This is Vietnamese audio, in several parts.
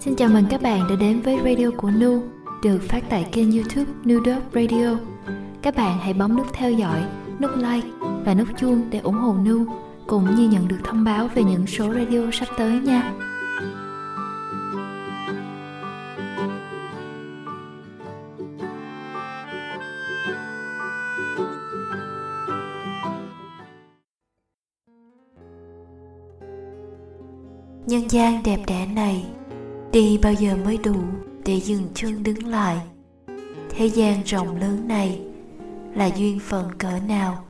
Xin chào mừng các bạn đã đến với radio của Nu, được phát tại kênh youtube Nu Radio. Các bạn hãy bấm nút theo dõi, nút like và nút chuông để ủng hộ Nu, cũng như nhận được thông báo về những số radio sắp tới nha. nhân gian đẹp đẽ này đi bao giờ mới đủ để dừng chân đứng lại? Thế gian rộng lớn này là duyên phận cỡ nào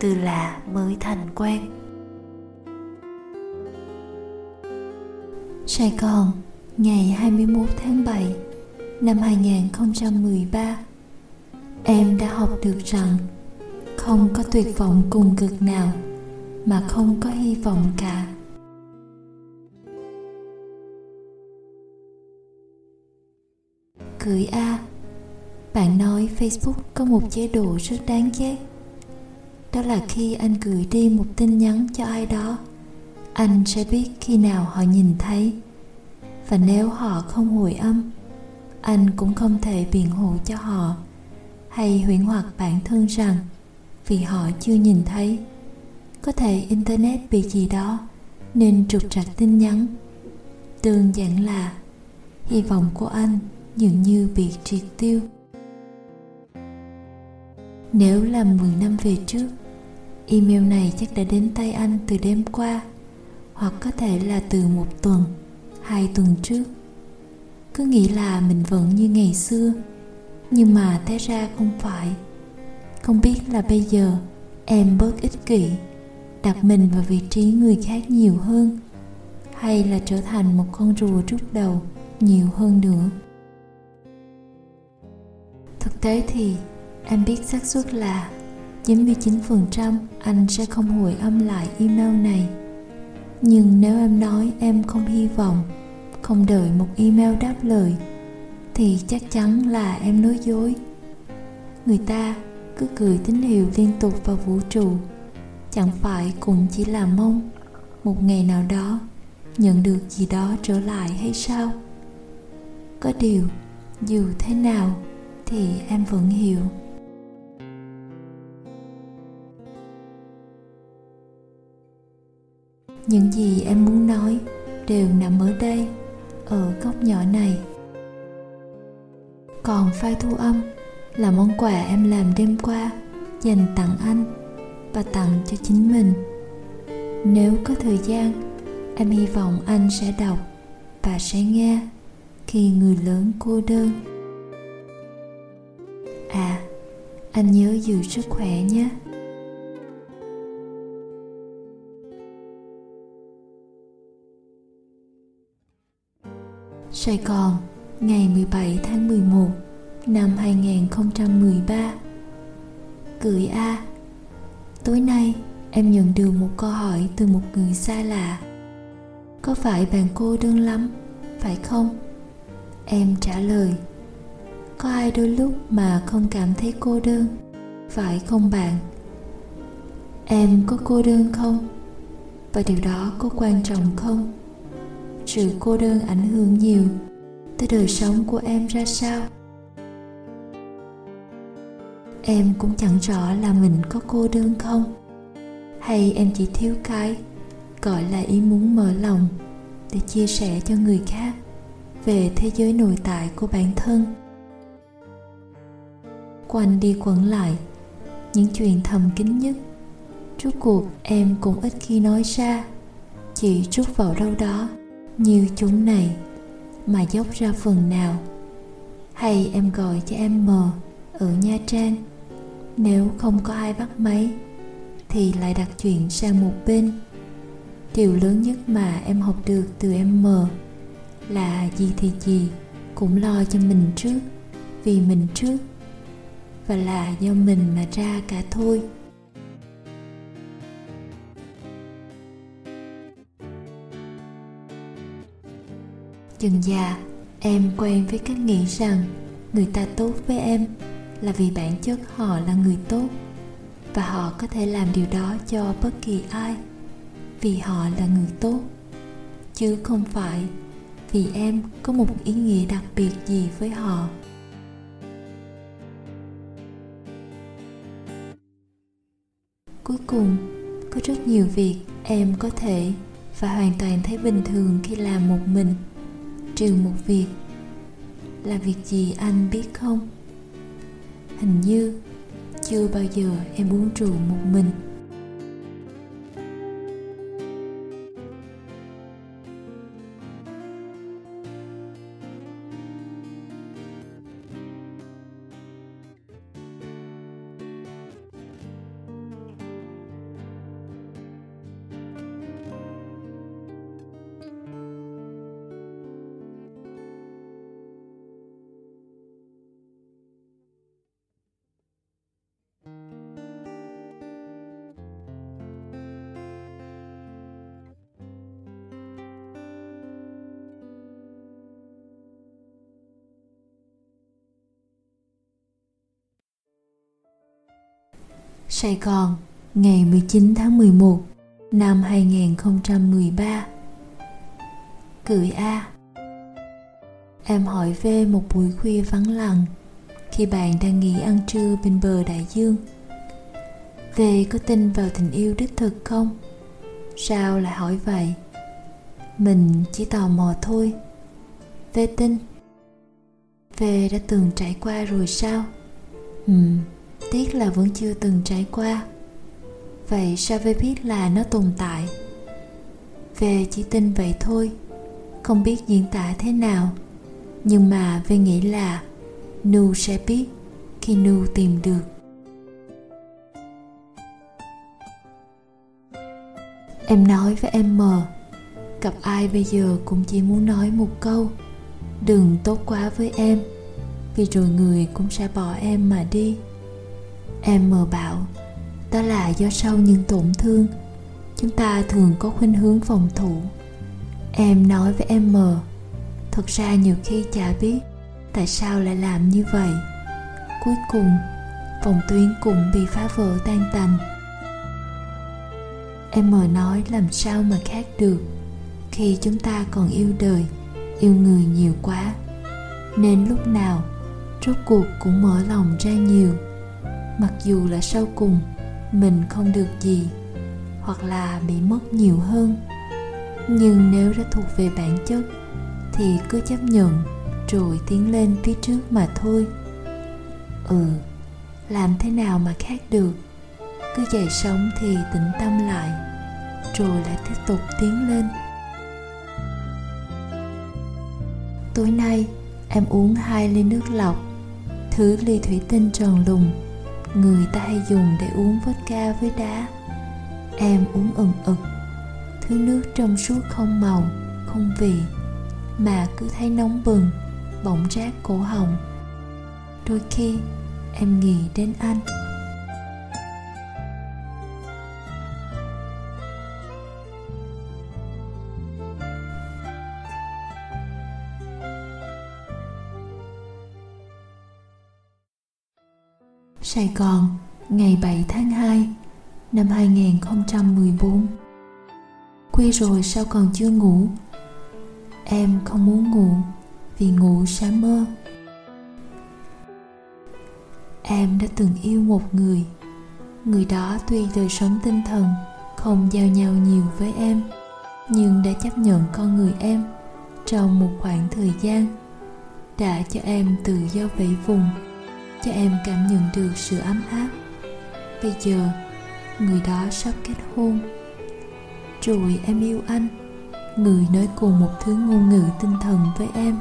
từ lạ mới thành quen? Sài Gòn, ngày 21 tháng 7 năm 2013 Em đã học được rằng không có tuyệt vọng cùng cực nào mà không có hy vọng cả. Gửi A. Bạn nói Facebook có một chế độ rất đáng ghét. Đó là khi anh gửi đi một tin nhắn cho ai đó, Anh sẽ biết khi nào họ nhìn thấy. Và nếu họ không hồi âm, Anh cũng không thể biện hộ cho họ Hay huyễn hoặc bản thân rằng Vì họ chưa nhìn thấy. Có thể Internet bị gì đó Nên trục trặc tin nhắn. Đơn giản là, Hy vọng của anh dường như bị triệt tiêu. Nếu là 10 năm về trước, email này chắc đã đến tay anh từ đêm qua, hoặc có thể là từ một tuần, hai tuần trước. Cứ nghĩ là mình vẫn như ngày xưa, nhưng mà té ra không phải. Không biết là bây giờ, em bớt ích kỷ, đặt mình vào vị trí người khác nhiều hơn, hay là trở thành một con rùa rút đầu nhiều hơn nữa. Thực tế thì em biết xác suất là 99% anh sẽ không hồi âm lại email này. Nhưng nếu em nói em không hy vọng, không đợi một email đáp lời, thì chắc chắn là em nói dối. Người ta cứ gửi tín hiệu liên tục vào vũ trụ, chẳng phải cũng chỉ là mong một ngày nào đó nhận được gì đó trở lại hay sao? Có điều, dù thế nào thì em vẫn hiểu. Những gì em muốn nói đều nằm ở đây, ở góc nhỏ này. Còn file thu âm là món quà em làm đêm qua dành tặng anh và tặng cho chính mình. Nếu có thời gian, em hy vọng anh sẽ đọc và sẽ nghe khi người lớn cô đơn. À, anh nhớ giữ sức khỏe nhé. Sài Gòn, ngày 17 tháng 11 năm 2013 Cười A Tối nay em nhận được một câu hỏi từ một người xa lạ Có phải bạn cô đơn lắm, phải không? Em trả lời có ai đôi lúc mà không cảm thấy cô đơn? Phải không bạn? Em có cô đơn không? Và điều đó có quan trọng không? Sự cô đơn ảnh hưởng nhiều, tới đời sống của em ra sao? Em cũng chẳng rõ là mình có cô đơn không. Hay em chỉ thiếu cái, gọi là ý muốn mở lòng để chia sẻ cho người khác về thế giới nội tại của bản thân? Quanh đi quẩn lại. Những chuyện thầm kín nhất. Rốt cuộc, em cũng ít khi nói ra. Chỉ rút vào đâu đó, như chúng này, mà dốc ra phần nào. Hay em gọi cho em mờ, ở nha trang. Nếu không có ai bắt máy, thì lại đặt chuyện sang một bên. Điều lớn nhất mà em học được từ em mờ là gì thì gì cũng lo cho mình trước, vì mình trước và là do mình mà ra cả thôi. Dần già, em quen với cách nghĩ rằng người ta tốt với em là vì bản chất họ là người tốt và họ có thể làm điều đó cho bất kỳ ai vì họ là người tốt. Chứ không phải vì em có một ý nghĩa đặc biệt gì với họ. Cuối cùng, có rất nhiều việc em có thể và hoàn toàn thấy bình thường khi làm một mình. Trừ một việc là việc gì anh biết không? Hình như chưa bao giờ em uống rượu một mình. Sài Gòn, ngày 19 tháng 11 năm 2013 Cười A. Em hỏi về một buổi khuya vắng lặng khi bạn đang nghỉ ăn trưa bên bờ đại dương. Về có tin vào tình yêu đích thực không? Sao lại hỏi vậy? Mình chỉ tò mò thôi. Về tin. Về đã từng trải qua rồi sao? Ừm tiếc là vẫn chưa từng trải qua. Vậy sao về biết là nó tồn tại? Về chỉ tin vậy thôi, không biết diễn tả thế nào. Nhưng mà về nghĩ là nu sẽ biết khi nu tìm được. Em nói với em mờ, gặp ai bây giờ cũng chỉ muốn nói một câu. Đừng tốt quá với em, vì rồi người cũng sẽ bỏ em mà đi em mờ bảo đó là do sau những tổn thương, chúng ta thường có khuynh hướng phòng thủ. Em nói với em mờ, thật ra nhiều khi chả biết tại sao lại làm như vậy. Cuối cùng, phòng tuyến cũng bị phá vỡ tan tành em mờ nói, làm sao mà khác được? Khi chúng ta còn yêu đời, yêu người nhiều quá, nên lúc nào rốt cuộc cũng mở lòng ra nhiều mặc dù là sau cùng, mình không được gì, hoặc là bị mất nhiều hơn. Nhưng nếu đã thuộc về bản chất, thì cứ chấp nhận, rồi tiến lên phía trước mà thôi. Ừ làm thế nào mà khác được? Cứ dậy sống thì tĩnh tâm lại, rồi lại tiếp tục tiến lên. Tối nay, em uống hai ly nước lọc, thứ ly thủy tinh tròn lùng người ta hay dùng để uống vodka với đá. Em uống ừng ực thứ nước trong suốt không màu, không vị. Mà cứ thấy nóng bừng bỗng rát cổ họng. Đôi khi, em nghĩ đến anh. Sài Gòn, ngày 7 tháng 2 năm 2014 Khuya rồi sao còn chưa ngủ? Em không muốn ngủ vì ngủ sẽ mơ. Em đã từng yêu một người. Người đó tuy đời sống tinh thần không giao nhau nhiều với em Nhưng đã chấp nhận con người em trong một khoảng thời gian Đã cho em tự do vẫy vùng cho em cảm nhận được sự ấm áp. Bây giờ, người đó sắp kết hôn. Rồi em yêu anh. Người nói cùng một thứ ngôn ngữ tinh thần với em.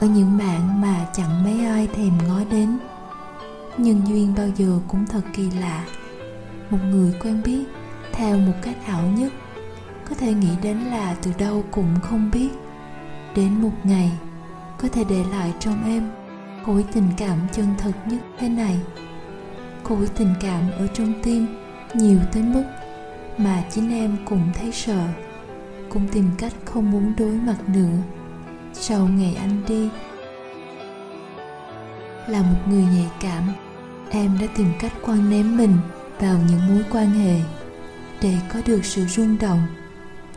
Ở những bạn mà chẳng mấy ai thèm ngó đến. Nhân duyên bao giờ cũng thật kỳ lạ. Một người quen biết, theo một cách ảo nhất. Có thể nghĩ đến là từ đâu cũng không biết. Đến một ngày, có thể để lại trong em khối tình cảm chân thật nhất thế này. Khối tình cảm ở trong tim, nhiều tới mức mà chính em cũng thấy sợ. Cũng tìm cách không muốn đối mặt nữa. Sau ngày anh đi, là một người nhạy cảm, em đã tìm cách quan ném mình vào những mối quan hệ để có được sự rung động,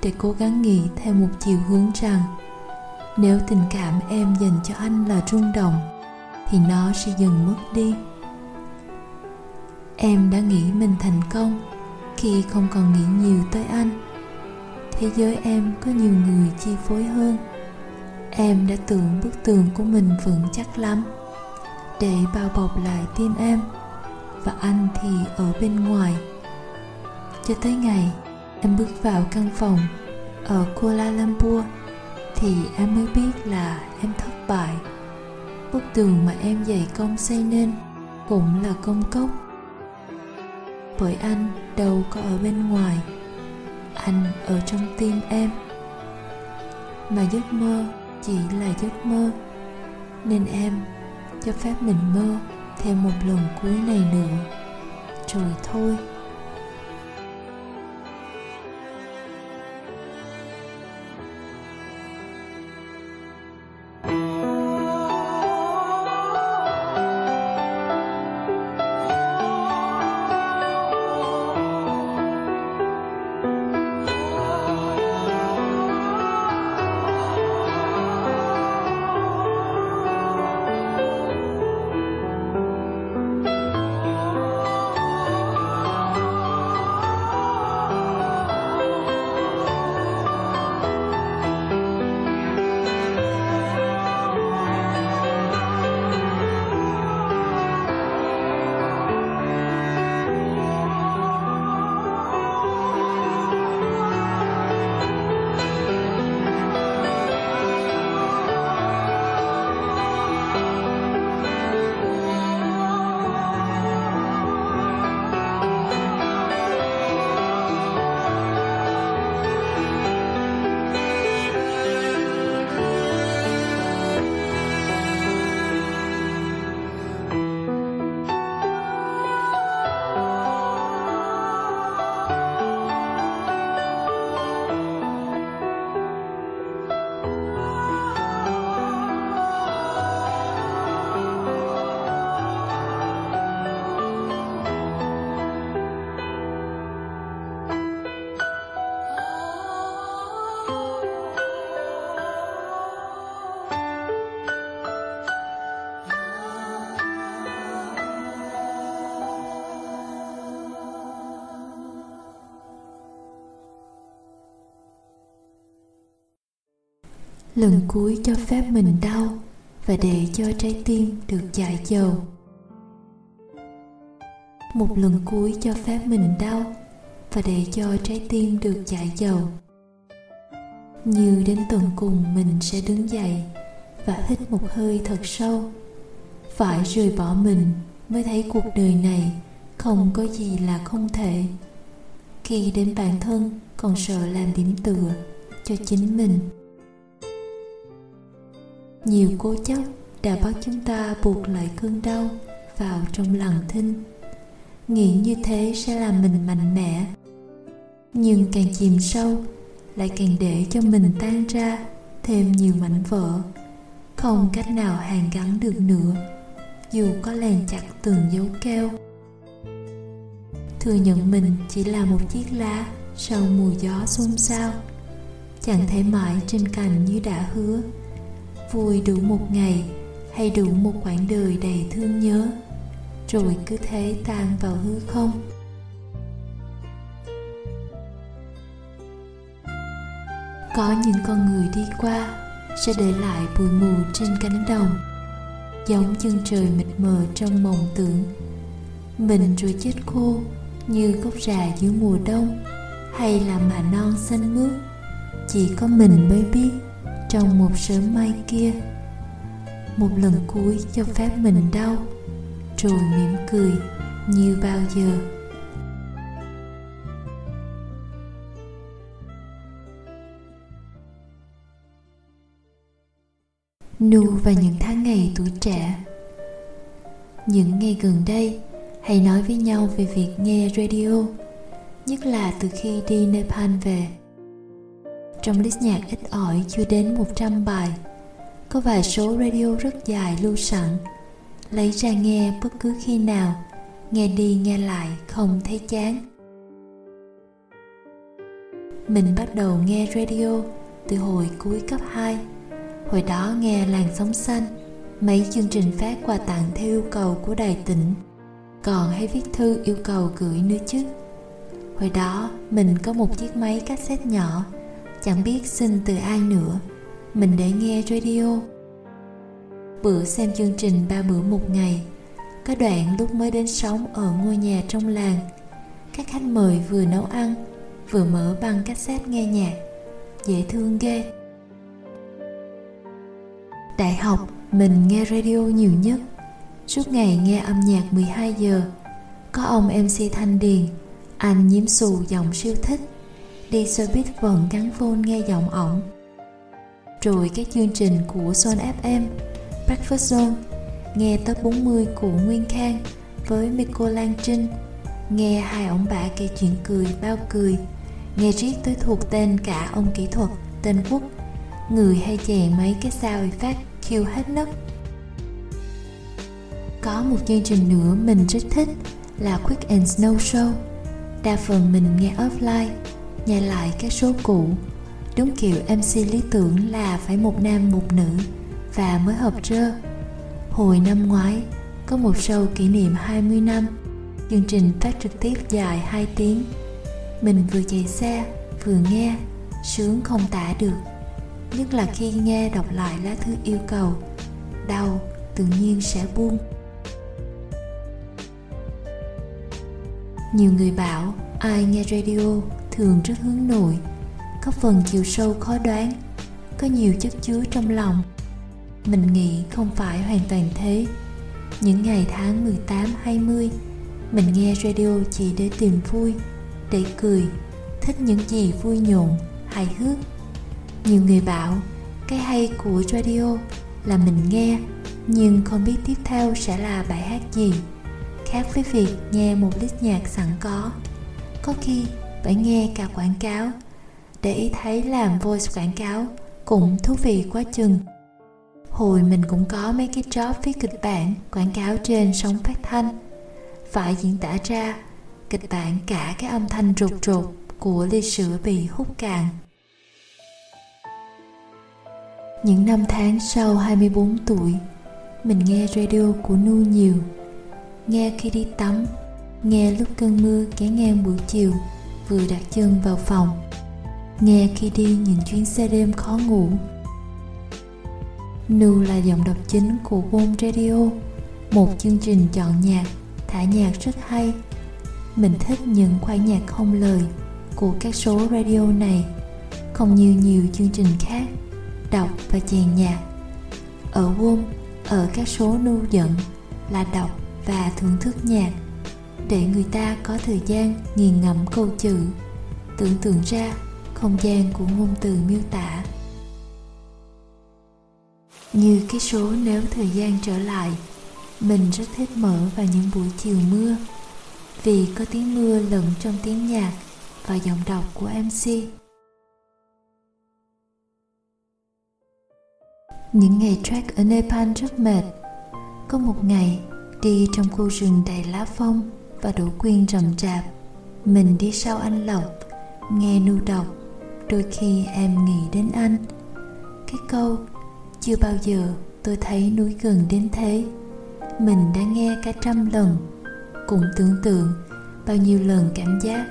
để cố gắng nghĩ theo một chiều hướng rằng nếu tình cảm em dành cho anh là rung động thì nó sẽ dần mất đi. Em đã nghĩ mình thành công khi không còn nghĩ nhiều tới anh. Thế giới em có nhiều người chi phối hơn. Em đã tưởng bức tường của mình vững chắc lắm để bao bọc lại tim em và anh thì ở bên ngoài. Cho tới ngày em bước vào căn phòng ở Kuala Lumpur thì em mới biết là em thất bại bức tường mà em dày công xây nên cũng là công cốc. Bởi anh đâu có ở bên ngoài, anh ở trong tim em. Mà giấc mơ chỉ là giấc mơ, nên em cho phép mình mơ thêm một lần cuối này nữa. Rồi thôi. Lần cuối cho phép mình đau và để cho trái tim được giải dầu. Một lần cuối cho phép mình đau và để cho trái tim được giải dầu. Như đến tận cùng mình sẽ đứng dậy và hít một hơi thật sâu. Phải rời bỏ mình mới thấy cuộc đời này không có gì là không thể. Khi đến bản thân còn sợ làm điểm tựa cho chính mình nhiều cố chấp đã bắt chúng ta buộc lại cơn đau vào trong lòng thinh. Nghĩ như thế sẽ làm mình mạnh mẽ. Nhưng càng chìm sâu, lại càng để cho mình tan ra thêm nhiều mảnh vỡ. Không cách nào hàn gắn được nữa, dù có lèn chặt tường dấu keo. Thừa nhận mình chỉ là một chiếc lá sau mùa gió xôn xao, chẳng thể mãi trên cành như đã hứa vui đủ một ngày hay đủ một quãng đời đầy thương nhớ? Rồi cứ thế tan vào hư không. Có những con người đi qua sẽ để lại bụi mù trên cánh đồng, giống chân trời mịt mờ trong mộng tưởng. Mình rồi chết khô như gốc rà giữa mùa đông hay là mạ non xanh mướt. Chỉ có mình mới biết trong một sớm mai kia. Một lần cuối cho phép mình đau, rồi mỉm cười như bao giờ. Nu và những tháng ngày tuổi trẻ. Những ngày gần đây Hãy nói với nhau về việc nghe radio, Nhất là từ khi đi Nepal về trong list nhạc ít ỏi chưa đến 100 bài. Có vài số radio rất dài lưu sẵn. Lấy ra nghe bất cứ khi nào Nghe đi nghe lại không thấy chán. Mình bắt đầu nghe radio từ hồi cuối cấp 2 Hồi đó nghe làn sóng xanh, mấy chương trình phát quà tặng theo yêu cầu của đài tỉnh, còn hay viết thư yêu cầu gửi nữa chứ. Hồi đó mình có một chiếc máy cassette nhỏ, chẳng biết xin từ ai nữa, mình để nghe radio. Bữa xem chương trình ba bữa một ngày, có đoạn lúc mới đến sống ở ngôi nhà trong làng, các khách mời vừa nấu ăn, vừa mở băng cassette nghe nhạc, dễ thương ghê Đại học, mình nghe radio nhiều nhất. Suốt ngày nghe âm nhạc 12 giờ. Có ông MC Thanh Điền, anh nhiễm xù giọng siêu thích. Đi xe buýt vẫn gắn phone nghe giọng ổng. Rồi các chương trình của Son FM, Breakfast Zone, nghe top 40 của Nguyên Khang với Miko Lan Trinh, nghe hai ông bà kể chuyện cười bao cười, nghe riết tới thuộc tên cả ông kỹ thuật tên Quốc, người hay chèn mấy cái sao phát kêu hết nấc có một chương trình nữa mình rất thích là Quick and Snow Show đa phần mình nghe offline nhai lại các số cũ, đúng kiểu MC lý tưởng là phải một nam một nữ và mới hợp rơ. Hồi năm ngoái, có một show kỷ niệm 20 năm, chương trình phát trực tiếp dài 2 tiếng. Mình vừa chạy xe, vừa nghe, sướng không tả được. Nhất là khi nghe đọc lại lá thư yêu cầu, đau, tự nhiên sẽ buông. Nhiều người bảo, ai nghe radio? Thường rất hướng nội. Có phần chiều sâu khó đoán có nhiều chất chứa trong lòng. Mình nghĩ không phải hoàn toàn thế. Những ngày tháng 18, 20 Mình nghe radio chỉ để tìm vui Để cười Thích những gì vui nhộn, hài hước. Nhiều người bảo cái hay của radio là mình nghe nhưng không biết tiếp theo sẽ là bài hát gì. Khác với việc nghe một lít nhạc sẵn có. Có khi phải nghe cả quảng cáo để ý thấy làm voice quảng cáo cũng thú vị quá chừng hồi mình cũng có mấy cái job viết kịch bản quảng cáo trên sóng phát thanh phải diễn tả ra kịch bản cả cái âm thanh rụt rụt của ly sữa bị hút cạn những năm tháng sau 24 tuổi, mình nghe radio của Nu nhiều. Nghe khi đi tắm, nghe lúc cơn mưa ghé ngang buổi chiều, vừa đặt chân vào phòng. Nghe khi đi những chuyến xe đêm khó ngủ. Nu là giọng đọc chính của Home Radio, một chương trình chọn nhạc, thả nhạc rất hay. Mình thích những khoản nhạc không lời của các số radio này, không như nhiều chương trình khác đọc và chèn nhạc ở Wom ở các số nu dẫn là đọc và thưởng thức nhạc để người ta có thời gian nghiền ngẫm câu chữ. Tưởng tượng ra không gian của ngôn từ miêu tả. Như cái số nếu thời gian trở lại mình rất thích mở vào những buổi chiều mưa. Vì có tiếng mưa lẫn trong tiếng nhạc và giọng đọc của mc Những ngày trek ở Nepal rất mệt. Có một ngày, đi trong khu rừng đầy lá phong và đổ quyên rậm rạp, mình đi sau anh Lộc, nghe nu đọc, đôi khi em nghĩ đến anh. Cái câu, chưa bao giờ tôi thấy núi gần đến thế. Mình đã nghe cả trăm lần, cũng tưởng tượng bao nhiêu lần cảm giác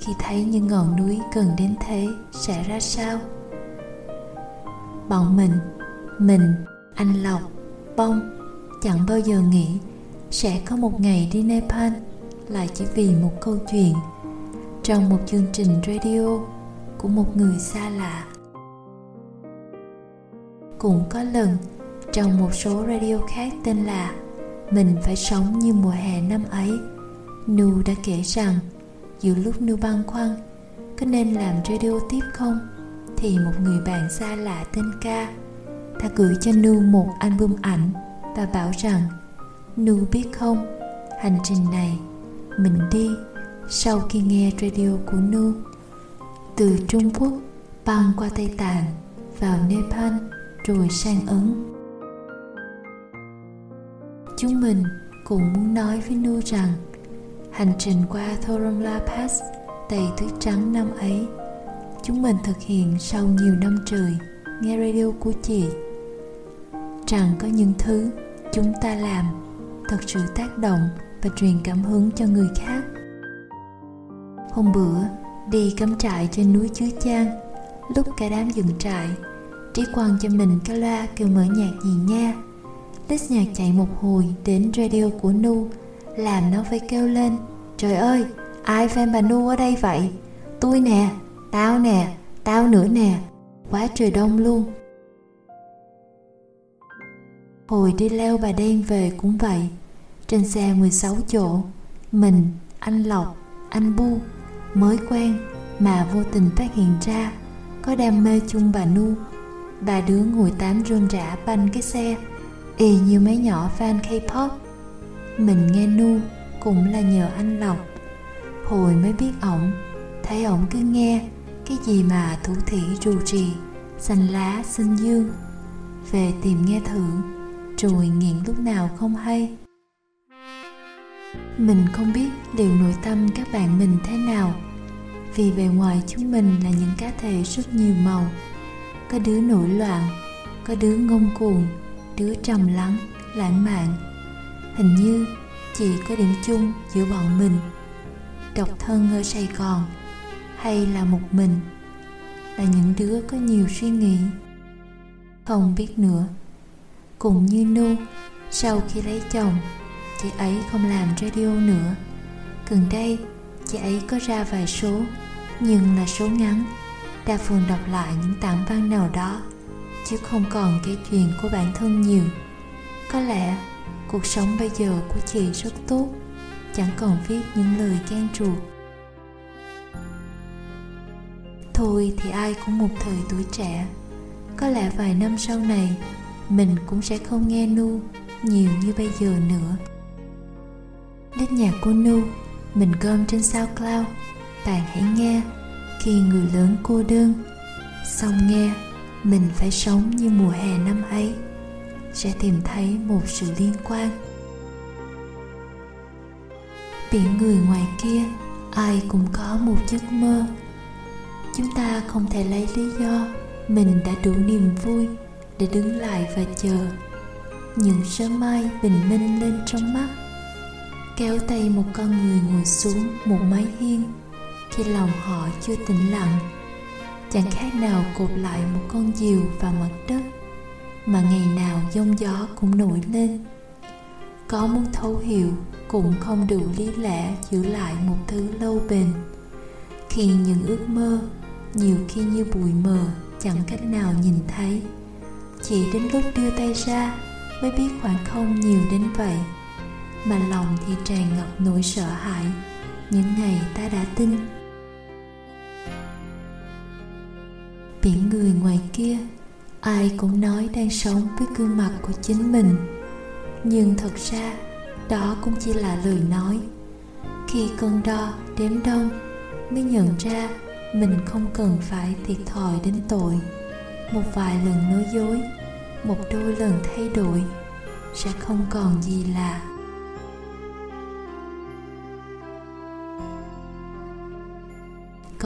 khi thấy những ngọn núi gần đến thế sẽ ra sao. Bọn mình mình anh lộc bông chẳng bao giờ nghĩ sẽ có một ngày đi nepal lại chỉ vì một câu chuyện. Trong một chương trình radio của một người xa lạ cũng có lần trong một số radio khác tên là mình phải sống như mùa hè năm ấy nu đã kể rằng giữa lúc nu băn khoăn có nên làm radio tiếp không thì một người bạn xa lạ tên ca đã gửi cho Nu một album ảnh và bảo rằng Nu biết không, hành trình này mình đi sau khi nghe radio của Nu, từ Trung Quốc băng qua Tây Tạng vào Nepal rồi sang Ấn. Chúng mình cũng muốn nói với Nu rằng, hành trình qua Thorongla Pass đầy tuyết trắng năm ấy, chúng mình thực hiện sau nhiều năm trời nghe radio của chị rằng có những thứ chúng ta làm thật sự tác động và truyền cảm hứng cho người khác. Hôm bữa, đi cắm trại trên núi chứa chan lúc cả đám dựng trại, trí quang cho mình cái loa kêu mở nhạc gì nha. List nhạc chạy một hồi đến radio của nu, làm nó phải kêu lên, trời ơi, ai fan bà nu ở đây vậy? Tôi nè, tao nè, tao nữa nè. Quá trời đông luôn. Hồi đi leo bà đen về cũng vậy trên xe 16 chỗ, mình, anh lộc, anh bu, mới quen mà vô tình phát hiện ra có đam mê chung bà nu. Ba đứa ngồi tám rôn rã banh cái xe, y như mấy nhỏ fan K-pop. Mình nghe nu cũng là nhờ anh lộc. Hồi mới biết ổng, thấy ổng cứ nghe cái gì mà thủ thỉ rù rì xanh lá xinh dương. Về tìm nghe thử, rồi nghiện lúc nào không hay mình không biết liệu nội tâm các bạn mình thế nào. Vì bề ngoài chúng mình là những cá thể rất nhiều màu. Có đứa nổi loạn, có đứa ngông cuồng, đứa trầm lắng, lãng mạn. Hình như chỉ có điểm chung giữa bọn mình, độc thân ở sài gòn hay là một mình, là những đứa có nhiều suy nghĩ. Không biết nữa. Cũng như nu, sau khi lấy chồng chị ấy không làm radio nữa. Gần đây, chị ấy có ra vài số, nhưng là số ngắn. Đa phần đọc lại những tảng văn nào đó, chứ không còn kể chuyện của bản thân nhiều. Có lẽ cuộc sống bây giờ của chị rất tốt, chẳng còn viết những lời can ruột. Thôi thì ai cũng một thời tuổi trẻ. Có lẽ vài năm sau này, mình cũng sẽ không nghe nu nhiều như bây giờ nữa đến nhạc cô nu, mình gom trên SoundCloud. Bạn hãy nghe khi người lớn cô đơn. Xong nghe, mình phải sống như mùa hè năm ấy, sẽ tìm thấy một sự liên quan. Biển người ngoài kia, ai cũng có một giấc mơ. Chúng ta không thể lấy lý do mình đã đủ niềm vui để đứng lại và chờ. Những sớm mai bình minh lên trong mắt kéo tay một con người ngồi xuống một mái hiên, khi lòng họ chưa tĩnh lặng, chẳng khác nào cột lại một con diều vào mặt đất, mà ngày nào giông gió cũng nổi lên. Có muốn thấu hiểu cũng không đủ lý lẽ giữ lại một thứ lâu bền. Khi những ước mơ, nhiều khi như bụi mờ, chẳng cách nào nhìn thấy. Chỉ đến lúc đưa tay ra mới biết khoảng không nhiều đến vậy mà lòng thì tràn ngập nỗi sợ hãi. Những ngày ta đã tin. Biển người ngoài kia, ai cũng nói đang sống với gương mặt của chính mình. Nhưng thật ra, đó cũng chỉ là lời nói. Khi cân đo đếm đông mới nhận ra mình không cần phải thiệt thòi đến tội. Một vài lần nói dối, một đôi lần thay đổi, sẽ không còn gì là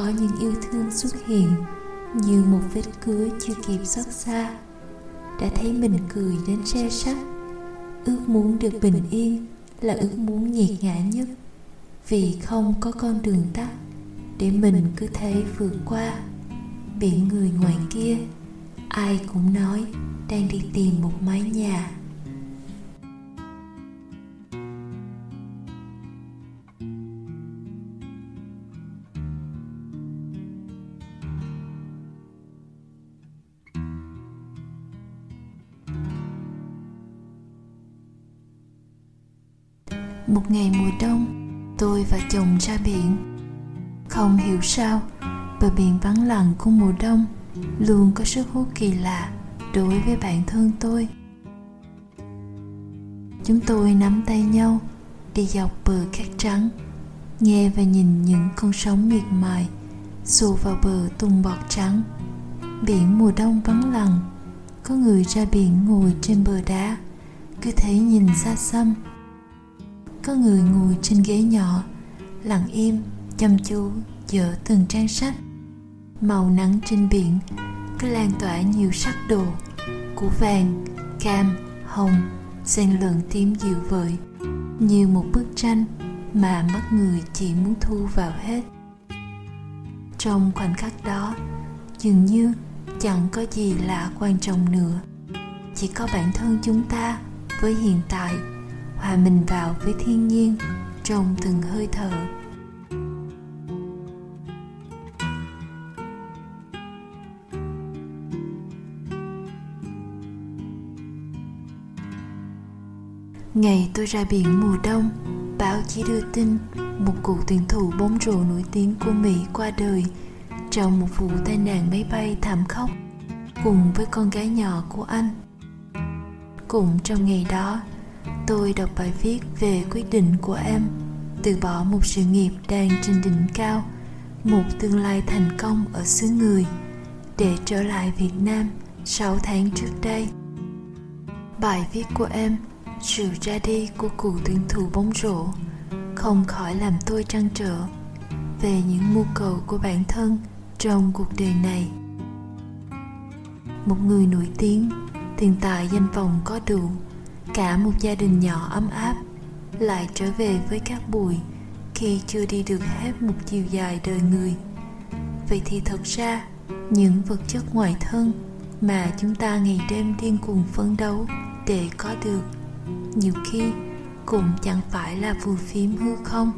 có những yêu thương xuất hiện như một vết cứa chưa kịp xót xa, đã thấy mình cười đến xe sắt. Ước muốn được bình yên là ước muốn nhiệt ngã nhất, vì không có con đường tắt để mình cứ thế vượt qua. Biển người ngoài kia, ai cũng nói đang đi tìm một mái nhà. Một ngày mùa đông, tôi và chồng ra biển. Không hiểu sao, bờ biển vắng lặng của mùa đông luôn có sức hút kỳ lạ đối với bản thân tôi. Chúng tôi nắm tay nhau, đi dọc bờ cát trắng, nghe và nhìn những con sóng miệt mài xô vào bờ tung bọt trắng. Biển mùa đông vắng lặng, có người ra biển ngồi trên bờ đá, cứ thế nhìn xa xăm có người ngồi trên ghế nhỏ, lặng im, chăm chú dở từng trang sách. Màu nắng trên biển cứ lan tỏa nhiều sắc đồ của vàng, cam, hồng, xen lẫn tím dịu vợi, như một bức tranh mà mắt người chỉ muốn thu vào hết. Trong khoảnh khắc đó, dường như chẳng có gì là quan trọng nữa. Chỉ có bản thân chúng ta với hiện tại hòa mình vào với thiên nhiên trong từng hơi thở Ngày tôi ra biển mùa đông, báo chí đưa tin một cựu tuyển thủ bóng rổ nổi tiếng của Mỹ qua đời trong một vụ tai nạn máy bay thảm khốc cùng với con gái nhỏ của anh. Cũng trong ngày đó, tôi đọc bài viết về quyết định của em. Từ bỏ một sự nghiệp đang trên đỉnh cao, một tương lai thành công ở xứ người. Để trở lại Việt Nam 6 tháng trước đây. Bài viết của em sự ra đi của cựu tuyển thủ bóng rổ không khỏi làm tôi trăn trở về những mưu cầu của bản thân trong cuộc đời này. Một người nổi tiếng tiền tài danh vọng có đủ cả một gia đình nhỏ ấm áp lại trở về với các bụi khi chưa đi được hết một chiều dài đời người. Vậy thì thật ra, những vật chất ngoài thân mà chúng ta ngày đêm điên cuồng phấn đấu để có được, nhiều khi cũng chẳng phải là phù phiếm hư không.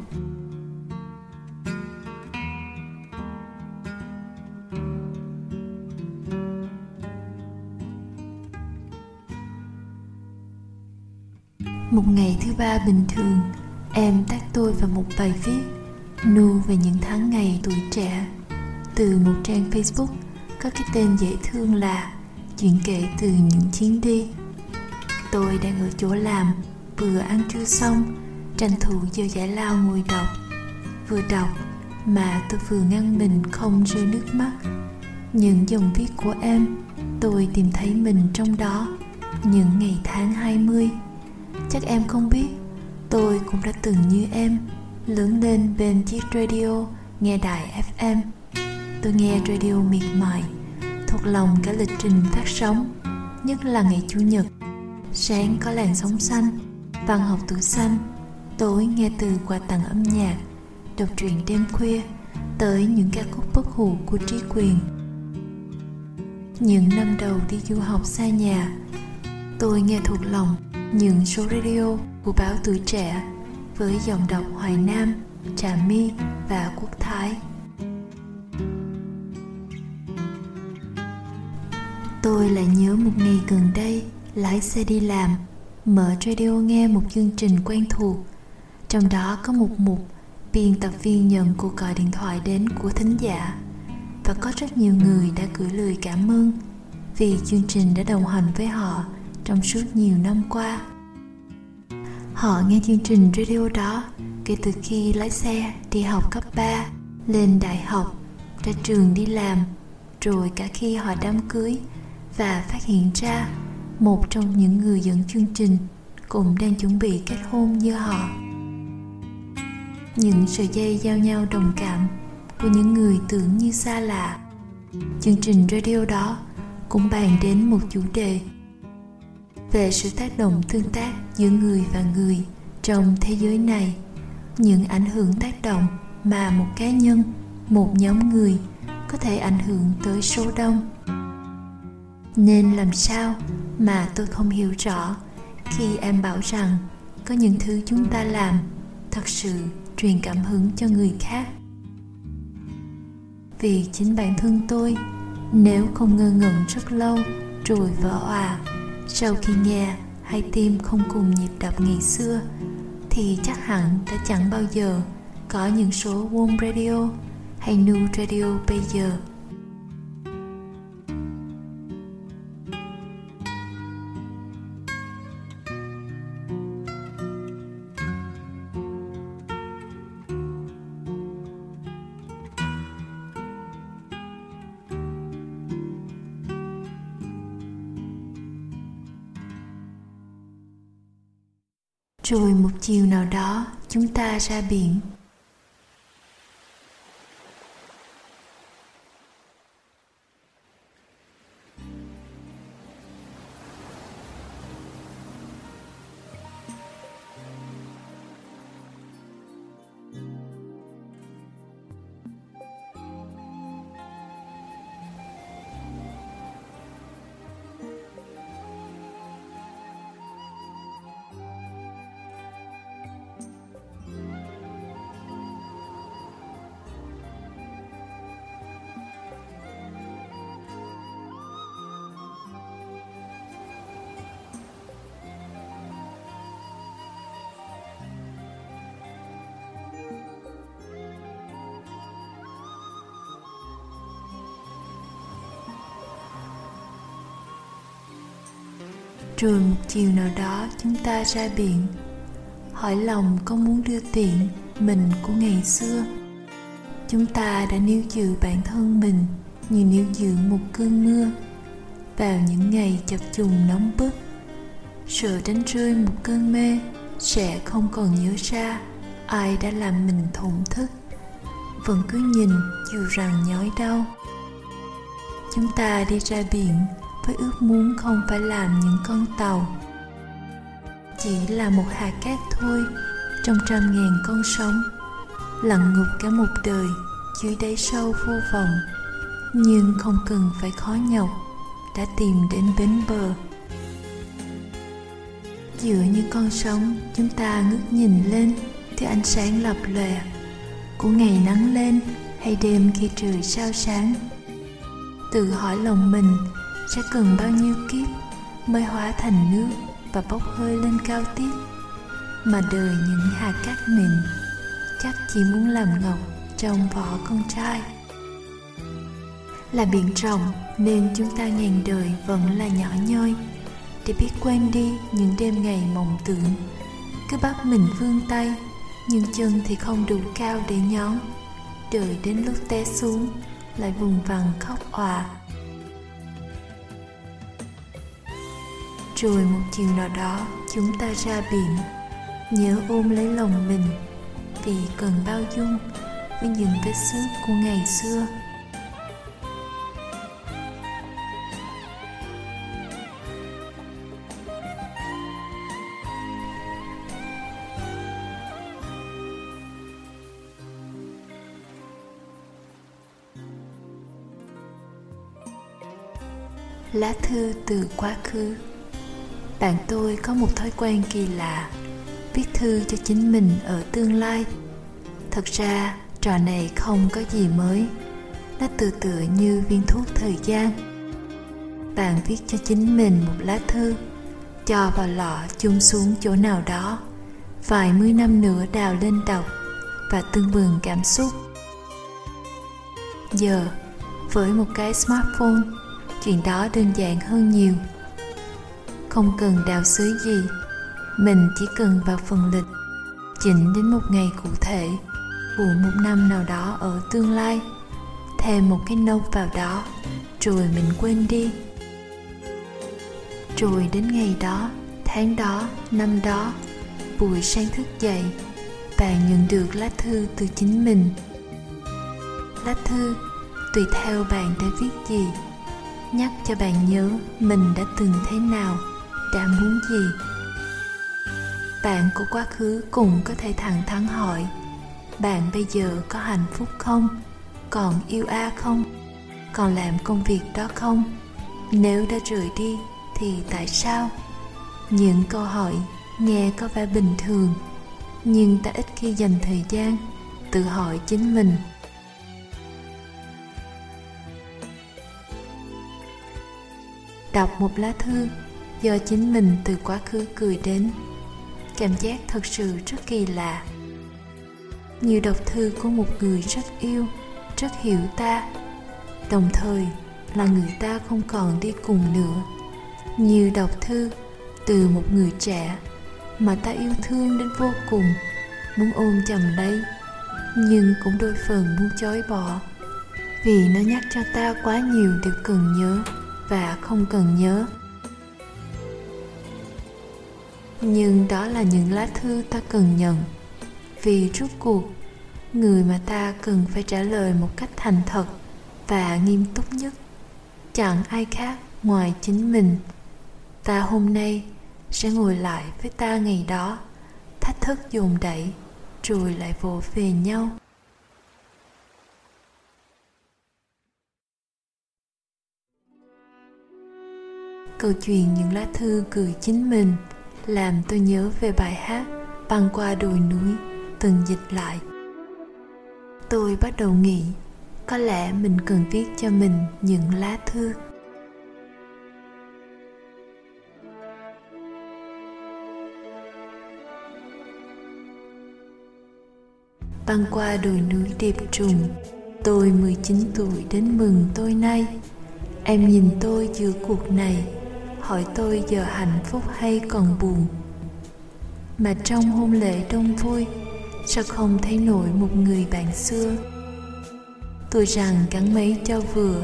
Một ngày thứ ba bình thường, em tác tôi vào một bài viết, nu về những tháng ngày tuổi trẻ. Từ một trang facebook có cái tên dễ thương là chuyện kể từ những chuyến đi. Tôi đang ở chỗ làm, vừa ăn trưa xong, tranh thủ giờ giải lao ngồi đọc. Vừa đọc mà tôi vừa ngăn mình không rơi nước mắt. Những dòng viết của em, tôi tìm thấy mình trong đó. Những ngày tháng 20 chắc em không biết. Tôi cũng đã từng như em, lớn lên bên chiếc radio nghe đài FM tôi nghe radio miệt mài, thuộc lòng cả lịch trình phát sóng, nhất là ngày chủ nhật. Sáng có làn sóng xanh, văn học tuổi xanh. Tối nghe từ quà tặng âm nhạc, đọc truyện đêm khuya, tới những ca khúc bất hủ của trí quyền. Những năm đầu đi du học xa nhà, tôi nghe thuộc lòng những số radio của báo tuổi trẻ với giọng đọc hoài nam, trà my và quốc thái. Tôi lại nhớ một ngày gần đây, lái xe đi làm, mở radio nghe một chương trình quen thuộc. Trong đó có một mục biên tập viên nhận cuộc gọi điện thoại đến của thính giả. Và có rất nhiều người đã gửi lời cảm ơn vì chương trình đã đồng hành với họ trong suốt nhiều năm qua. Họ nghe chương trình radio đó kể từ khi lái xe đi học cấp 3 lên đại học, ra trường đi làm, rồi cả khi họ đám cưới và phát hiện ra một trong những người dẫn chương trình cũng đang chuẩn bị kết hôn như họ. Những sợi dây giao nhau đồng cảm của những người tưởng như xa lạ. Chương trình radio đó cũng bàn đến một chủ đề về sự tác động tương tác giữa người và người trong thế giới này, những ảnh hưởng tác động mà một cá nhân, một nhóm người có thể ảnh hưởng tới số đông. Nên làm sao mà tôi không hiểu rõ khi em bảo rằng có những thứ chúng ta làm thật sự truyền cảm hứng cho người khác? Vì chính bản thân tôi, nếu không ngơ ngẩn rất lâu rồi vỡ òa sau khi nghe, hai tim không cùng nhịp đập ngày xưa, thì chắc hẳn đã chẳng bao giờ có những số Warm Radio hay New Radio bây giờ. Rồi một chiều nào đó chúng ta ra biển. Rồi một chiều nào đó chúng ta ra biển. Hỏi lòng có muốn đưa tiện mình của ngày xưa. Chúng ta đã níu giữ bản thân mình như níu giữ một cơn mưa. Vào những ngày chập trùng nóng bức, sợ đánh rơi một cơn mê, sẽ không còn nhớ ra ai đã làm mình thổn thức. Vẫn cứ nhìn dù rằng nhói đau. Chúng ta đi ra biển với ước muốn không phải làm những con tàu. Chỉ là một hạt cát thôi, trong trăm ngàn con sóng, lặn ngục cả một đời dưới đáy sâu vô vọng. Nhưng không cần phải khó nhọc, đã tìm đến bến bờ. Giữa những con sóng, chúng ta ngước nhìn lên thì ánh sáng lập lòe của ngày nắng lên hay đêm khi trời sao sáng. Tự hỏi lòng mình sẽ cần bao nhiêu kiếp mới hóa thành nước và bốc hơi lên cao tiết mà đời những hạt cát mịn chắc chỉ muốn làm ngọc trong vỏ con trai. Là biển rộng nên chúng ta ngàn đời vẫn là nhỏ nhoi. Để biết quên đi những đêm ngày mộng tưởng, cứ bắt mình vươn tay, nhưng chân thì không đủ cao để nhón. Đợi đến lúc té xuống, lại vùng vằng khóc òa. Rồi một chiều nào đó, chúng ta ra biển. Nhớ ôm lấy lòng mình, vì cần bao dung với những vết xước của ngày xưa. Lá thư từ quá khứ bạn tôi có một thói quen kỳ lạ, viết thư cho chính mình ở tương lai. Thật ra, trò này không có gì mới. Nó tự tựa như viên thuốc thời gian. Bạn viết cho chính mình một lá thư, cho vào lọ chung xuống chỗ nào đó, vài mươi năm nữa đào lên đọc và tương bừng cảm xúc. Giờ, với một cái smartphone, chuyện đó đơn giản hơn nhiều không cần đào xới gì. Mình chỉ cần vào phần lịch, chỉnh đến một ngày cụ thể, của một năm nào đó ở tương lai. Thêm một cái nâu vào đó, rồi mình quên đi. Rồi đến ngày đó, tháng đó, năm đó, buổi sáng thức dậy bạn nhận được lá thư từ chính mình. Lá thư, tùy theo bạn đã viết gì, nhắc cho bạn nhớ mình đã từng thế nào đã muốn gì? Bạn của quá khứ cũng có thể thẳng thắn hỏi, bạn bây giờ có hạnh phúc không? Còn yêu a không? Còn làm công việc đó không? Nếu đã rời đi, thì tại sao? Những câu hỏi nghe có vẻ bình thường, nhưng ta ít khi dành thời gian tự hỏi chính mình. Đọc một lá thư do chính mình từ quá khứ cười đến. Cảm giác thật sự rất kỳ lạ. Như đọc thư của một người rất yêu, rất hiểu ta. Đồng thời, là người ta không còn đi cùng nữa. Như đọc thư từ một người trẻ mà ta yêu thương đến vô cùng, muốn ôm chầm lấy, nhưng cũng đôi phần muốn chối bỏ. Vì nó nhắc cho ta quá nhiều điều cần nhớ và không cần nhớ nhưng đó là những lá thư ta cần nhận. Vì rốt cuộc, người mà ta cần phải trả lời một cách thành thật và nghiêm túc nhất. Chẳng ai khác ngoài chính mình. Ta hôm nay sẽ ngồi lại với ta ngày đó, thách thức dồn đẩy, rồi lại vỗ về nhau. Câu chuyện những lá thư gửi chính mình làm tôi nhớ về bài hát băng qua đồi núi, từng dịch lại. Tôi bắt đầu nghĩ, có lẽ mình cần viết cho mình những lá thư. Băng qua đồi núi điệp trùng, tôi 19 tuổi đến mừng tôi nay. Em nhìn tôi giữa cuộc này hỏi tôi giờ hạnh phúc hay còn buồn? Mà trong hôn lễ đông vui, sao không thấy nổi một người bạn xưa? Tôi rằng gắn mấy cho vừa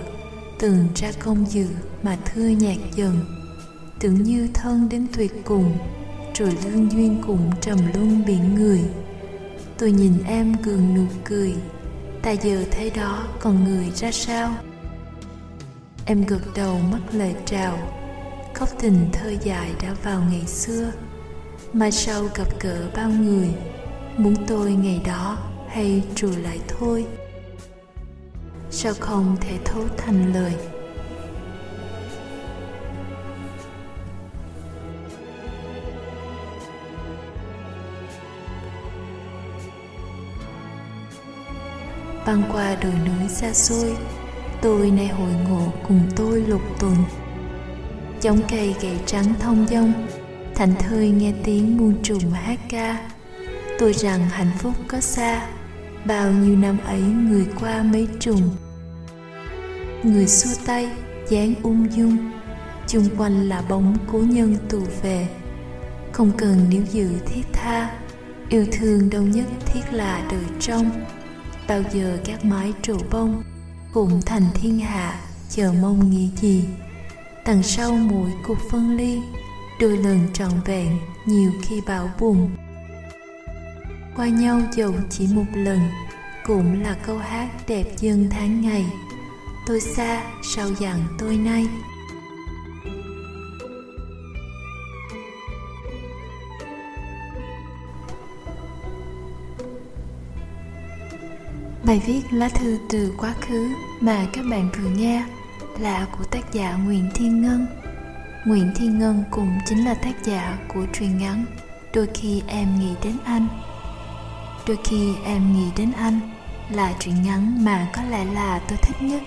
từng ra công dự mà thưa nhạt dần. Tưởng như thân đến tuyệt cùng, rồi lương duyên cũng trầm luân biển người. Tôi nhìn em gường nụ cười, ta giờ thấy đó còn người ra sao? Em gật đầu, mắt lời trào góc tình thơ dài đã vào ngày xưa. Mai sau gặp gỡ bao người, muốn tôi ngày đó hay trù lại thôi? Sao không thể thấu thành lời? Băng qua đồi núi xa xôi, tôi nay hội ngộ cùng tôi lục tuần. Chống cây gậy trắng thông dong. Thành thơi nghe tiếng muôn trùng hát ca. Tôi rằng hạnh phúc có xa. Bao nhiêu năm ấy người qua mấy trùng. Người xua tay, dáng ung dung. Chung quanh là bóng cố nhân tù về. Không cần níu giữ thiết tha. Yêu thương đâu nhất thiết là đời trong. Bao giờ các mái trụ bông cũng thành thiên hạ, chờ mong nghĩ gì? Đằng sau mỗi cuộc phân ly, đôi lần trọn vẹn, nhiều khi bão bùng. Qua nhau dầu chỉ một lần, cũng là câu hát đẹp dân tháng ngày. Tôi xa, sao dặn tôi nay? Bài viết lá thư từ quá khứ mà các bạn vừa nghe là của tác giả Nguyễn Thiên Ngân. Nguyễn Thiên Ngân cũng chính là tác giả của truyện ngắn Đôi khi em nghĩ đến anh. Đôi khi em nghĩ đến anh là truyện ngắn mà có lẽ là tôi thích nhất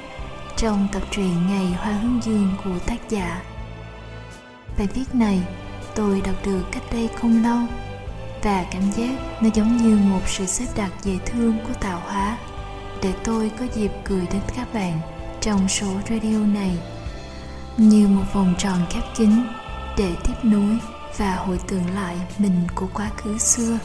trong tập truyện Ngày Hoa Hướng Dương của tác giả. Bài viết này tôi đọc được cách đây không lâu và cảm giác nó giống như một sự xếp đặt dễ thương của tạo hóa để tôi có dịp gửi đến các bạn trong số radio này, như một vòng tròn khép kín để tiếp nối và hồi tưởng lại mình của quá khứ xưa.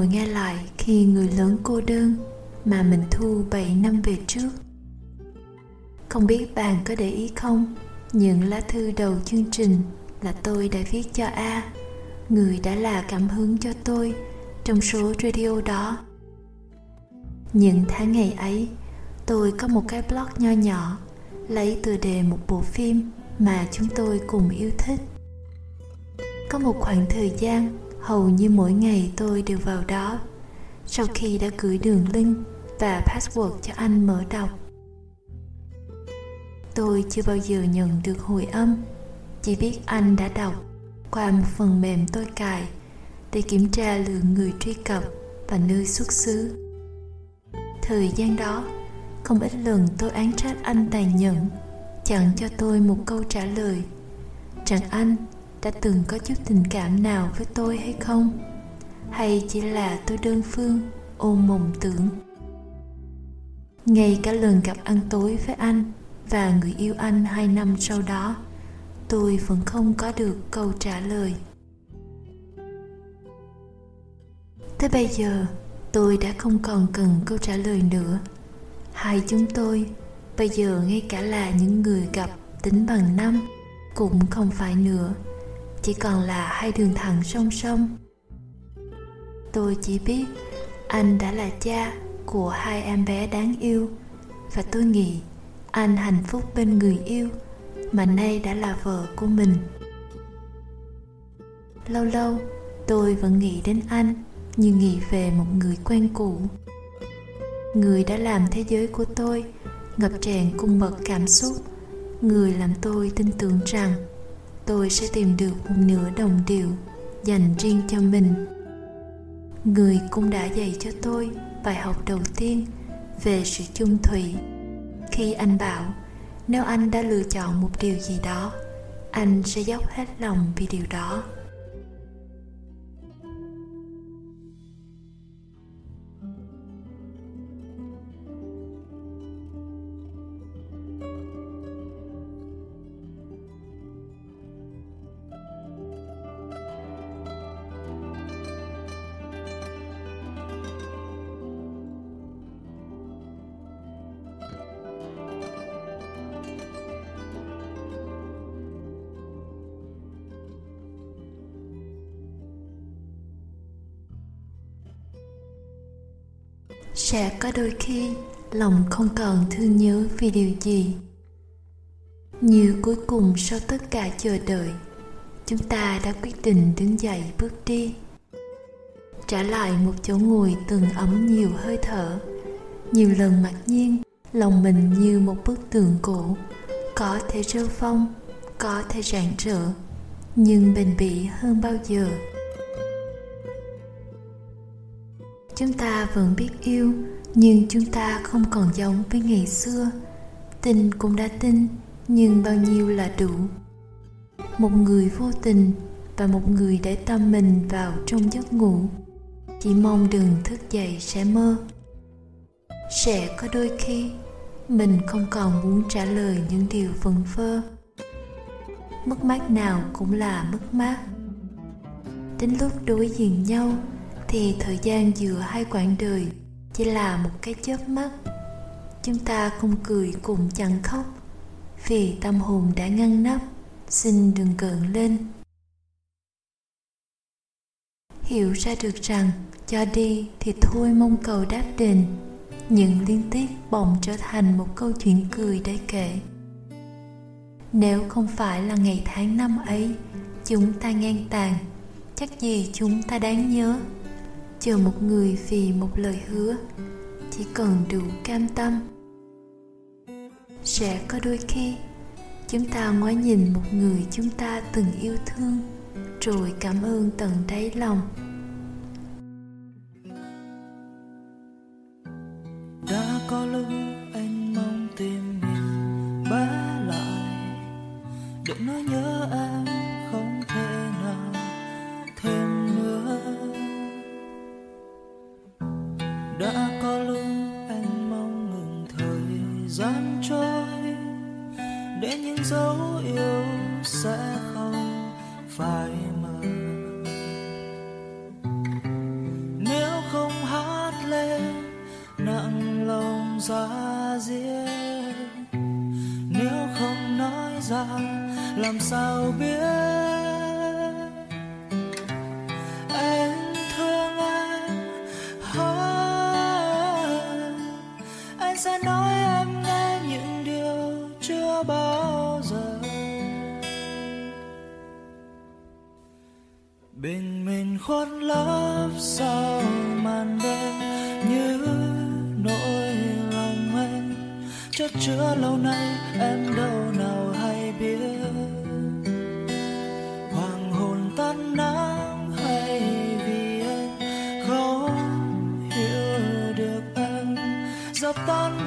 Ngồi nghe lại khi người lớn cô đơn mà mình thu 7 năm về trước. Không biết bạn có để ý không, những lá thư đầu chương trình là tôi đã viết cho A, người đã là cảm hứng cho tôi trong số radio đó. Những tháng ngày ấy, tôi có một cái blog nho nhỏ lấy từ đề một bộ phim mà chúng tôi cùng yêu thích. Có một khoảng thời gian hầu như mỗi ngày tôi đều vào đó. Sau khi đã gửi đường link và password cho anh mở đọc tôi chưa bao giờ nhận được hồi âm. Chỉ biết anh đã đọc qua một phần mềm tôi cài để kiểm tra lượng người truy cập và nơi xuất xứ. Thời gian đó, không ít lần tôi án trách anh tàn nhẫn chẳng cho tôi một câu trả lời. Rằng anh đã từng có chút tình cảm nào với tôi hay không? Hay chỉ là tôi đơn phương, ôm mộng tưởng? Ngay cả lần gặp ăn tối với anh và người yêu anh hai năm sau đó, tôi vẫn không có được câu trả lời. Tới bây giờ, tôi đã không còn cần câu trả lời nữa. Hai chúng tôi bây giờ ngay cả là những người gặp tính bằng năm cũng không phải nữa chỉ còn là hai đường thẳng song song. Tôi chỉ biết anh đã là cha của hai em bé đáng yêu. Và tôi nghĩ anh hạnh phúc bên người yêu mà nay đã là vợ của mình. Lâu lâu, tôi vẫn nghĩ đến anh như nghĩ về một người quen cũ. Người đã làm thế giới của tôi ngập tràn cung bậc cảm xúc. Người làm tôi tin tưởng rằng tôi sẽ tìm được một nửa đồng điệu dành riêng cho mình. Người cũng đã dạy cho tôi bài học đầu tiên về sự chung thủy. Khi anh bảo, nếu anh đã lựa chọn một điều gì đó, anh sẽ dốc hết lòng vì điều đó. Sẽ có đôi khi lòng không còn thương nhớ vì điều gì. Như cuối cùng sau tất cả chờ đợi, chúng ta đã quyết định đứng dậy bước đi. Trả lại một chỗ ngồi từng ấm nhiều hơi thở. Nhiều lần mặc nhiên, lòng mình như một bức tường cổ. Có thể rêu phong, có thể rạng rỡ, nhưng bền bỉ hơn bao giờ. Chúng ta vẫn biết yêu, nhưng chúng ta không còn giống với ngày xưa. Tình cũng đã tin, nhưng bao nhiêu là đủ. Một người vô tình và một người để tâm mình vào trong giấc ngủ. Chỉ mong đừng thức dậy sẽ mơ. Sẽ có đôi khi mình không còn muốn trả lời những điều vẩn vơ. Mất mát nào cũng là mất mát. Đến lúc đối diện nhau thì thời gian giữa hai quãng đời chỉ là một cái chớp mắt. Chúng ta không cười cũng chẳng khóc, vì tâm hồn đã ngăn nắp. Xin đừng gợn lên. Hiểu ra được rằng, cho đi thì thôi mong cầu đáp đền. Những liên tiếp bỗng trở thành một câu chuyện cười để kể. Nếu không phải là ngày tháng năm ấy, chúng ta ngang tàn, chắc gì chúng ta đáng nhớ? Chờ một người vì một lời hứa, chỉ cần đủ cam tâm. Sẽ có đôi khi, chúng ta ngoái nhìn một người chúng ta từng yêu thương, rồi cảm ơn tận đáy lòng. Bình minh khuất lấp sau màn đêm, như nỗi lòng anh chất chứa lâu nay em đâu nào hay biết. Hoàng hôn tan nắng hay vì anh, không hiểu được em. Dập tan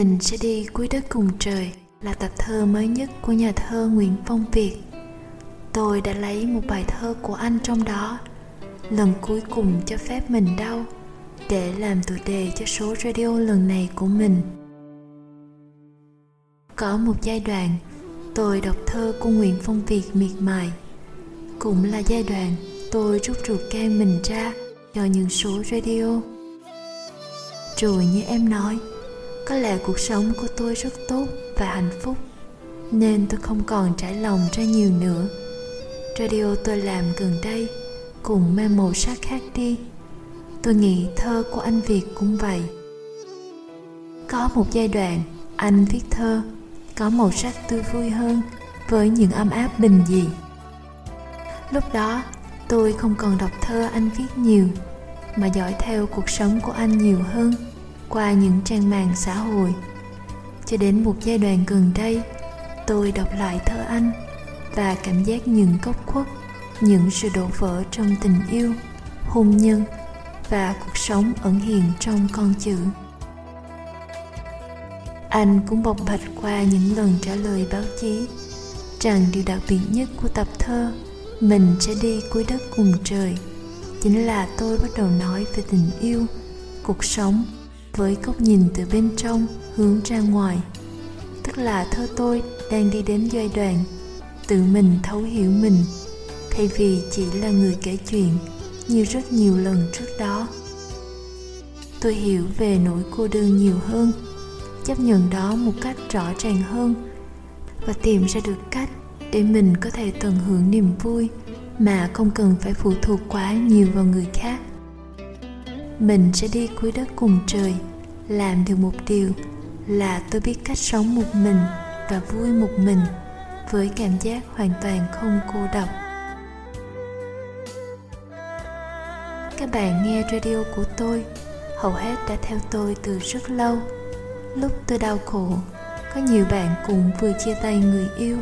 Mình sẽ đi cuối đất cùng trời là tập thơ mới nhất của nhà thơ Nguyễn Phong Việt. Tôi đã lấy một bài thơ của anh trong đó, lần cuối cùng cho phép mình đau, để làm tựa đề cho số radio lần này của mình. Có một giai đoạn, tôi đọc thơ của Nguyễn Phong Việt miệt mài. Cũng là giai đoạn tôi rút ruột gan mình ra cho những số radio. Rồi như em nói, có lẽ cuộc sống của tôi rất tốt và hạnh phúc, nên tôi không còn trải lòng ra nhiều nữa. Radio tôi làm gần đây cũng mang màu sắc khác đi. Tôi nghĩ thơ của anh việt cũng vậy. Có một giai đoạn anh viết thơ có màu sắc tươi vui hơn với những âm áp bình dị. Lúc đó, tôi không còn đọc thơ anh viết nhiều, mà dõi theo cuộc sống của anh nhiều hơn qua những trang mạng xã hội. Cho đến một giai đoạn gần đây, tôi đọc lại thơ anh và cảm giác những góc khuất, những sự đổ vỡ trong tình yêu, hôn nhân và cuộc sống ẩn hiện trong con chữ. Anh cũng bộc bạch qua những lần trả lời báo chí rằng điều đặc biệt nhất của tập thơ mình sẽ đi cuối đất cùng trời chính là tôi bắt đầu nói về tình yêu, cuộc sống với góc nhìn từ bên trong hướng ra ngoài. Tức là thơ tôi đang đi đến giai đoạn tự mình thấu hiểu mình, thay vì chỉ là người kể chuyện như rất nhiều lần trước đó. Tôi hiểu về nỗi cô đơn nhiều hơn, chấp nhận đó một cách rõ ràng hơn và tìm ra được cách để mình có thể tận hưởng niềm vui mà không cần phải phụ thuộc quá nhiều vào người khác mình sẽ đi cuối đất cùng trời, làm được một điều là tôi biết cách sống một mình và vui một mình với cảm giác hoàn toàn không cô độc. Các bạn nghe radio của tôi, hầu hết đã theo tôi từ rất lâu. Lúc tôi đau khổ, có nhiều bạn cũng vừa chia tay người yêu.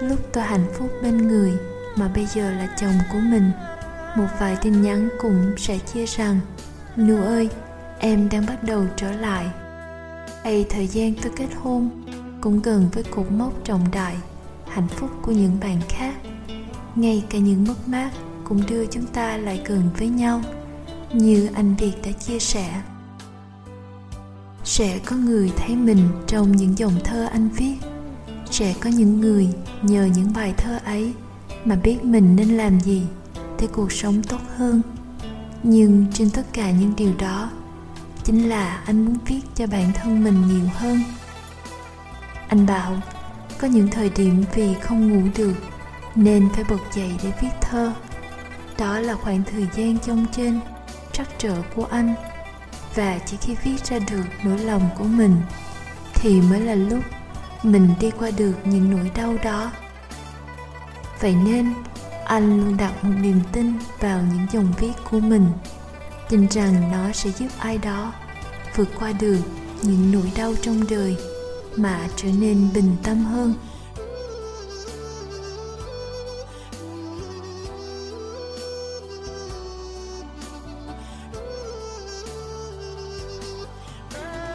Lúc tôi hạnh phúc bên người mà bây giờ là chồng của mình một vài tin nhắn cũng sẽ chia rằng nu ơi, em đang bắt đầu trở lại. Hay thời gian tôi kết hôn cũng gần với cột mốc trọng đại, hạnh phúc của những bạn khác. Ngay cả những mất mát cũng đưa chúng ta lại gần với nhau, như anh việt đã chia sẻ. Sẽ có người thấy mình trong những dòng thơ anh viết. Sẽ có những người nhờ những bài thơ ấy mà biết mình nên làm gì để cuộc sống tốt hơn. Nhưng trên tất cả những điều đó, chính là anh muốn viết cho bản thân mình nhiều hơn. Anh bảo, có những thời điểm vì không ngủ được nên phải bật dậy để viết thơ. Đó là khoảng thời gian trong trên trắc trở của anh. Và chỉ khi viết ra được nỗi lòng của mình, thì mới là lúc mình đi qua được những nỗi đau đó. Vậy nên anh luôn đặt một niềm tin vào những dòng viết của mình. Tin rằng nó sẽ giúp ai đó vượt qua được những nỗi đau trong đời mà trở nên bình tâm hơn.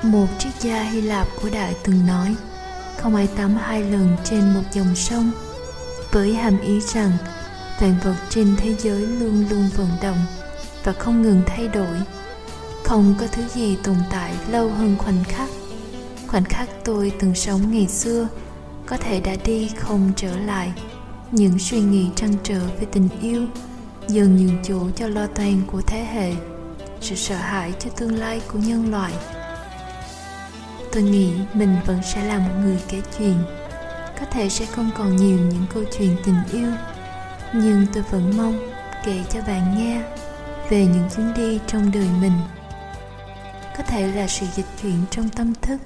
Một triết gia hy lạp của đại từng nói, không ai tắm hai lần trên một dòng sông. Với hàm ý rằng vạn vật trên thế giới luôn luôn vận động và không ngừng thay đổi. Không có thứ gì tồn tại lâu hơn khoảnh khắc. Khoảnh khắc tôi từng sống ngày xưa có thể đã đi không trở lại. Những suy nghĩ trăn trở về tình yêu dần nhường chỗ cho lo toan của thế hệ, sự sợ hãi cho tương lai của nhân loại. Tôi nghĩ mình vẫn sẽ là một người kể chuyện. Có thể sẽ không còn nhiều những câu chuyện tình yêu nhưng tôi vẫn mong kể cho bạn nghe về những chuyến đi trong đời mình. Có thể là sự dịch chuyển trong tâm thức,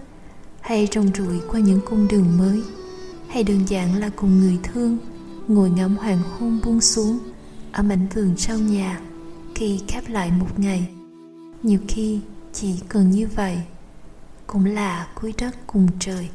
hay rong ruổi qua những cung đường mới, hay đơn giản là cùng người thương, ngồi ngắm hoàng hôn buông xuống ở mảnh vườn sau nhà khi khép lại một ngày. Nhiều khi chỉ cần như vậy cũng là cuối đất cùng trời.